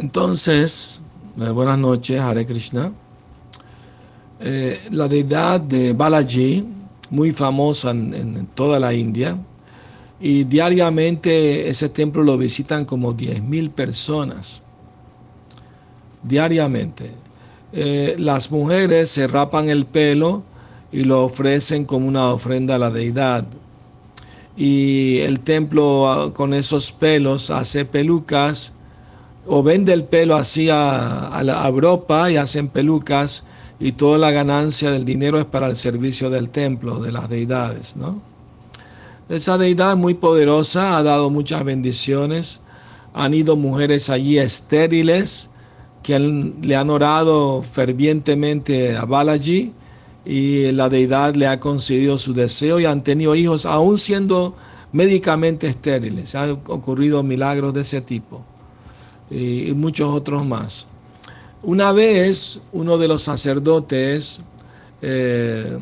Entonces, eh, buenas noches, Hare Krishna. Eh, la deidad de Balaji, muy famosa en, toda la India, y diariamente ese templo lo visitan como 10.000 personas. Diariamente. Eh, las mujeres se rapan el pelo y lo ofrecen como una ofrenda a la deidad. Y el templo ah, con esos pelos hace pelucas o vende el pelo así a, la Europa y hacen pelucas y toda la ganancia del dinero es para el servicio del templo, de las deidades, ¿no? Esa deidad muy poderosa ha dado muchas bendiciones. Han ido mujeres allí estériles que le han orado fervientemente a Balaji y la deidad le ha concedido su deseo y han tenido hijos aún siendo médicamente estériles. Han ocurrido milagros de ese tipo y muchos otros más. Una vez uno de los sacerdotes eh,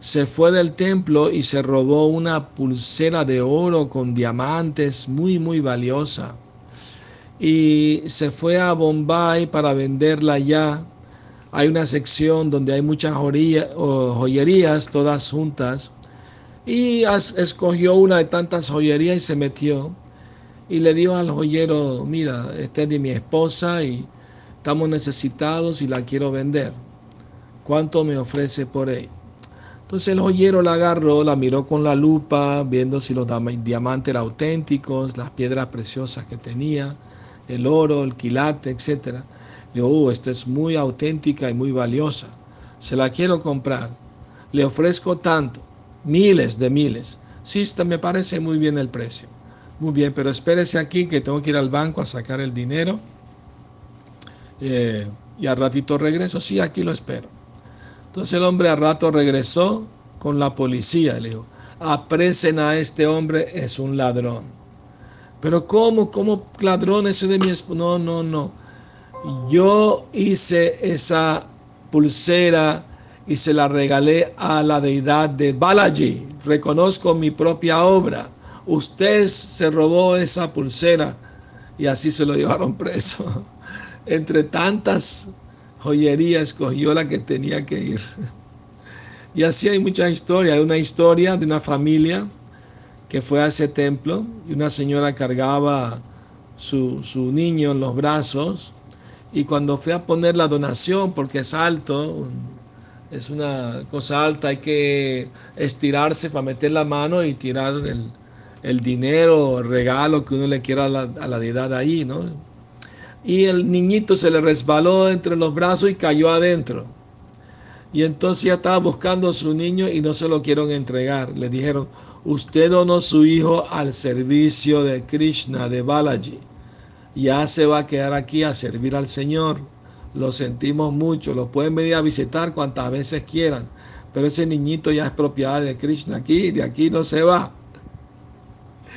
se fue del templo y se robó una pulsera de oro con diamantes muy, muy valiosa. Y se fue a Bombay para venderla allá. Hay una sección donde hay muchas joyerías, todas juntas. Y escogió una de tantas joyerías y se metió y le dijo al joyero, mira, esta es de mi esposa y estamos necesitados y la quiero vender. ¿Cuánto me ofrece por ella? Entonces el joyero la agarró, la miró con la lupa, viendo si los diamantes eran auténticos, las piedras preciosas que tenía, el oro, el quilate, etc. Dijo, oh, esta es muy auténtica y muy valiosa. Se la quiero comprar. Le ofrezco tanto, miles de miles. Sí, me parece muy bien el precio. Muy bien, pero espérese aquí que tengo que ir al banco a sacar el dinero. Eh, y al ratito regreso. Sí, aquí lo espero. Entonces el hombre al rato regresó con la policía. Le dijo, apresen a este hombre, es un ladrón. Pero ¿cómo? ¿Cómo ladrón ese de mi esposa? No, no, no. Yo hice esa pulsera y se la regalé a la deidad de Balaji. Reconozco mi propia obra usted se robó esa pulsera y así se lo llevaron preso. Entre tantas joyerías escogió la que tenía que ir. Y así hay muchas historias. Hay una historia de una familia que fue a ese templo y una señora cargaba su, su niño en los brazos y cuando fue a poner la donación, porque es alto, es una cosa alta, hay que estirarse para meter la mano y tirar el, el dinero, el regalo que uno le quiera a la, a la deidad ahí, ¿no? Y el niñito se le resbaló entre los brazos y cayó adentro. Y entonces ya estaba buscando a su niño y no se lo quieren entregar. Le dijeron, usted donó su hijo al servicio de Krishna, de Balaji. Ya se va a quedar aquí a servir al Señor. Lo sentimos mucho. Lo pueden venir a visitar cuantas veces quieran. Pero ese niñito ya es propiedad de Krishna aquí. De aquí no se va.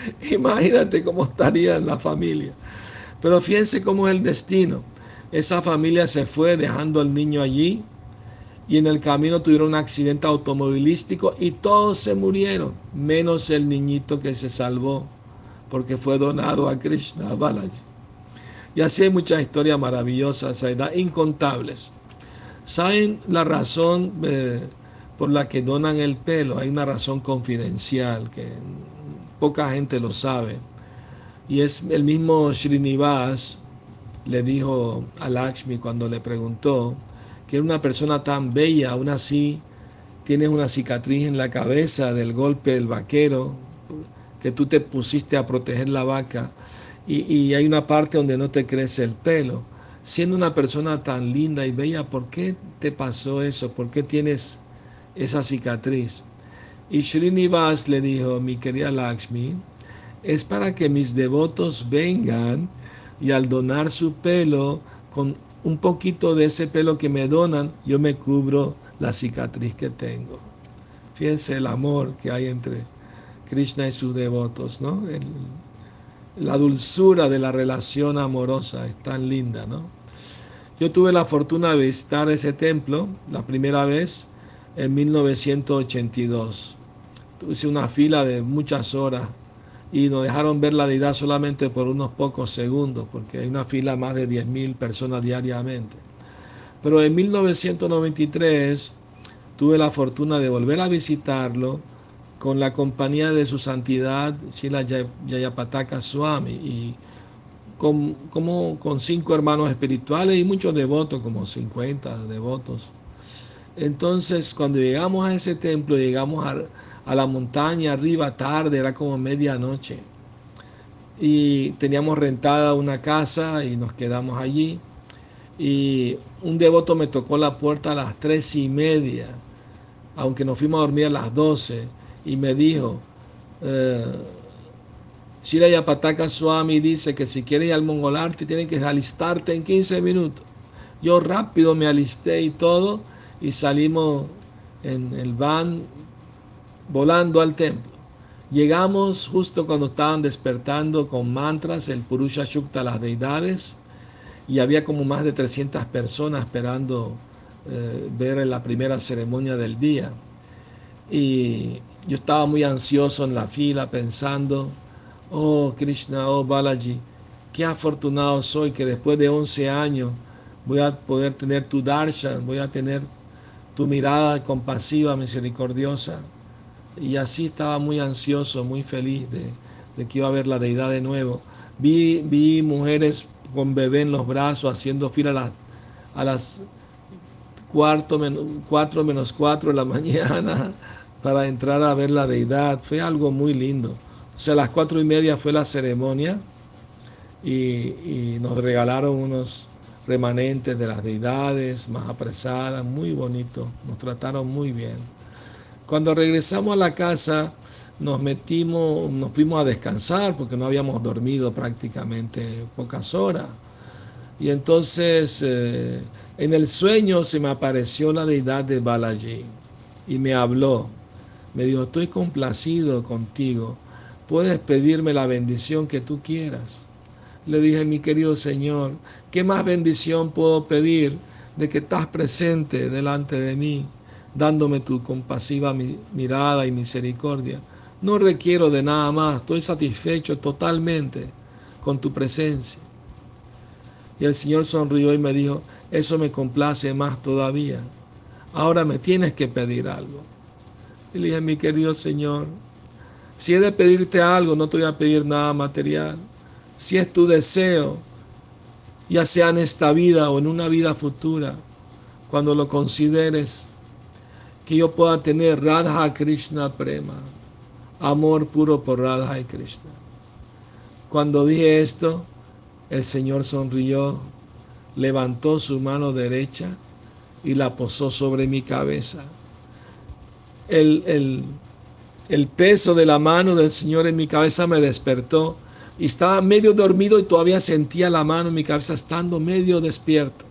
Imagínate cómo estaría la familia. Pero fíjense cómo es el destino. Esa familia se fue dejando al niño allí y en el camino tuvieron un accidente automovilístico y todos se murieron, menos el niñito que se salvó porque fue donado a Krishna, Balaji. Y así hay muchas historias maravillosas, incontables. ¿Saben la razón eh, por la que donan el pelo? Hay una razón confidencial que poca gente lo sabe. Y es el mismo Srinivas le dijo a Lakshmi cuando le preguntó que era una persona tan bella, aún así tienes una cicatriz en la cabeza del golpe del vaquero que tú te pusiste a proteger la vaca y, y hay una parte donde no te crece el pelo. Siendo una persona tan linda y bella, ¿por qué te pasó eso? ¿Por qué tienes esa cicatriz? Y Srinivas le dijo, mi querida Lakshmi, es para que mis devotos vengan y al donar su pelo, con un poquito de ese pelo que me donan, yo me cubro la cicatriz que tengo. Fíjense el amor que hay entre Krishna y sus devotos, ¿no? la dulzura de la relación amorosa es tan linda, ¿no? Yo tuve la fortuna de visitar ese templo la primera vez en 1982 hice una fila de muchas horas y nos dejaron ver la deidad solamente por unos pocos segundos, porque hay una fila más de 10.000 personas diariamente. Pero en 1993 tuve la fortuna de volver a visitarlo con la compañía de su santidad Shila Jayapataka Swami y con, como con cinco hermanos espirituales y muchos devotos, como 50 devotos. Entonces, cuando llegamos a ese templo, llegamos a, a la montaña arriba tarde, era como medianoche. Y teníamos rentada una casa y nos quedamos allí. Y un devoto me tocó la puerta a las tres y media, aunque nos fuimos a dormir a las doce, y me dijo, eh, Shira Yapataka Swami dice que si quieres ir al mongolarte tienes que alistarte en 15 minutos. Yo rápido me alisté y todo y salimos en el van volando al templo. Llegamos justo cuando estaban despertando con mantras el Purusha Shukta, las deidades, y había como más de 300 personas esperando eh, ver la primera ceremonia del día. Y yo estaba muy ansioso en la fila pensando, oh Krishna, oh Balaji, qué afortunado soy que después de 11 años voy a poder tener tu darshan, voy a tener tu mirada compasiva, misericordiosa. Y así estaba muy ansioso, muy feliz de, que iba a ver la deidad de nuevo. Vi, vi mujeres con bebé en los brazos haciendo fila a las, a las cuarto, cuatro menos cuatro de la mañana para entrar a ver la deidad. Fue algo muy lindo. O sea, a las cuatro y media fue la ceremonia y, y nos regalaron unos remanentes de las deidades más apresadas, muy bonito. Nos trataron muy bien. Cuando regresamos a la casa, nos metimos, nos fuimos a descansar porque no habíamos dormido prácticamente pocas horas. Y entonces eh, en el sueño se me apareció la deidad de Balaji y me habló. Me dijo, estoy complacido contigo, puedes pedirme la bendición que tú quieras. Le dije, mi querido Señor, ¿qué más bendición puedo pedir de que estás presente delante de mí? Dándome tu compasiva mirada y misericordia. No requiero de nada más, estoy satisfecho totalmente con tu presencia. Y el Señor sonrió y me dijo, eso me complace más todavía. Ahora me tienes que pedir algo. Y le dije, mi querido Señor, si he de pedirte algo, no te voy a pedir nada material. Si es tu deseo, ya sea en esta vida o en una vida futura, cuando lo consideres, que yo pueda tener Radha Krishna Prema, amor puro por Radha y Krishna. Cuando dije esto, el Señor sonrió, levantó su mano derecha y la posó sobre mi cabeza. El, el, el peso de la mano del Señor en mi cabeza me despertó y estaba medio dormido y todavía sentía la mano en mi cabeza estando medio despierto.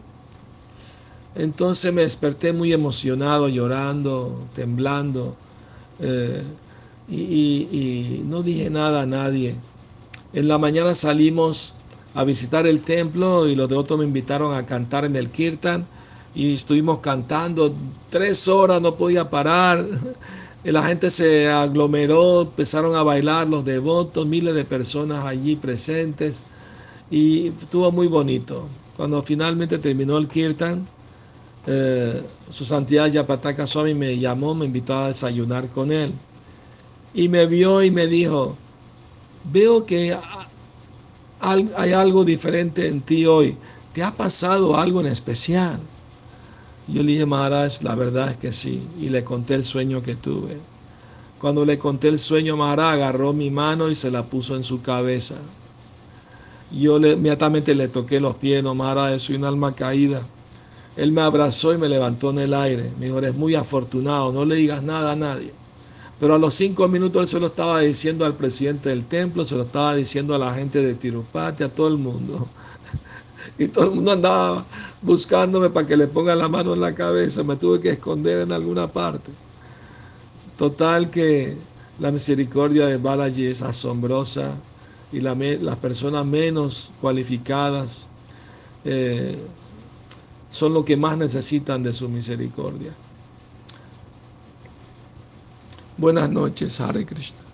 Entonces me desperté muy emocionado, llorando, temblando, eh, y, no dije nada a nadie. En la mañana salimos a visitar el templo y los devotos me invitaron a cantar en el kirtan y estuvimos cantando tres horas, no podía parar. La gente se aglomeró, empezaron a bailar los devotos, miles de personas allí presentes y estuvo muy bonito. Cuando finalmente terminó el kirtan, eh, su santidad Yapataka Swami me llamó, me invitó a desayunar con él. Y me vio y me dijo, veo que hay algo diferente en ti hoy. ¿Te ha pasado algo en especial? Yo le dije, Maharaj, la verdad es que sí. Y le conté el sueño que tuve. Cuando le conté el sueño, Maharaj agarró mi mano y se la puso en su cabeza. Yo inmediatamente le toqué los pies, no, Maharaj, soy un alma caída. Él me abrazó y me levantó en el aire. Me dijo, eres muy afortunado, no le digas nada a nadie. Pero a los cinco minutos él se lo estaba diciendo al presidente del templo, se lo estaba diciendo a la gente de Tirupati, a todo el mundo. Y todo el mundo andaba buscándome para que le ponga la mano en la cabeza. Me tuve que esconder en alguna parte. Total que la misericordia de Balaji es asombrosa y las personas menos cualificadas eh, son los que más necesitan de su misericordia. Buenas noches, Hare Krishna.